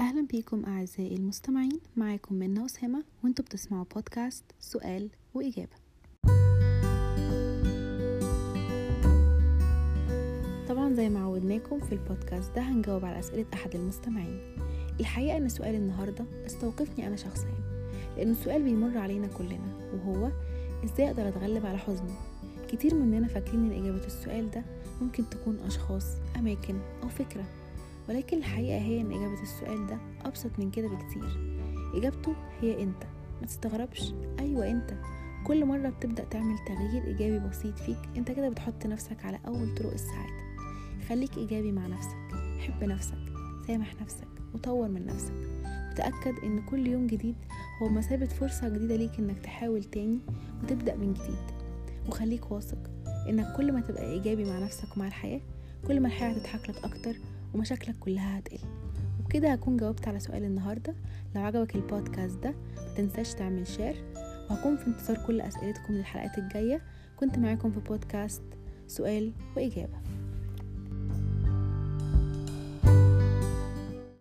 أهلا بيكم أعزائي المستمعين معاكم منى أسامة وانتوا بتسمعوا بودكاست سؤال وإجابة. طبعا زي ما عودناكم في البودكاست ده هنجاوب على أسئلة أحد المستمعين. الحقيقة إن سؤال النهاردة استوقفني أنا شخصيا لأن السؤال بيمر علينا كلنا وهو إزاي أقدر أتغلب على حزني؟ كتير مننا فاكرين إن إجابة السؤال ده ممكن تكون أشخاص أماكن أو فكرة. ولكن الحقيقة هي إن إجابة السؤال ده أبسط من كده بكتير. إجابته هي أنت. ما تستغربش. أيوة أنت. كل مرة بتبدأ تعمل تغيير إيجابي بسيط فيك أنت كده بتحط نفسك على أول طرق السعادة. خليك إيجابي مع نفسك. حب نفسك. سامح نفسك. وطور من نفسك. وتأكد إن كل يوم جديد هو مثابة فرصة جديدة ليك إنك تحاول تاني وتبدأ من جديد. وخليك واثق إنك كل ما تبقى إيجابي مع نفسك ومع الحياة كل ما الحياة هتضحك لك أكتر ومشاكلك كلها هتقل. وبكده هكون جاوبت على سؤال النهاردة. لو عجبك البودكاست ده متنساش تعمل شير وهكون في انتظار كل أسئلتكم للحلقات الجاية. كنت معاكم في بودكاست سؤال وإجابة.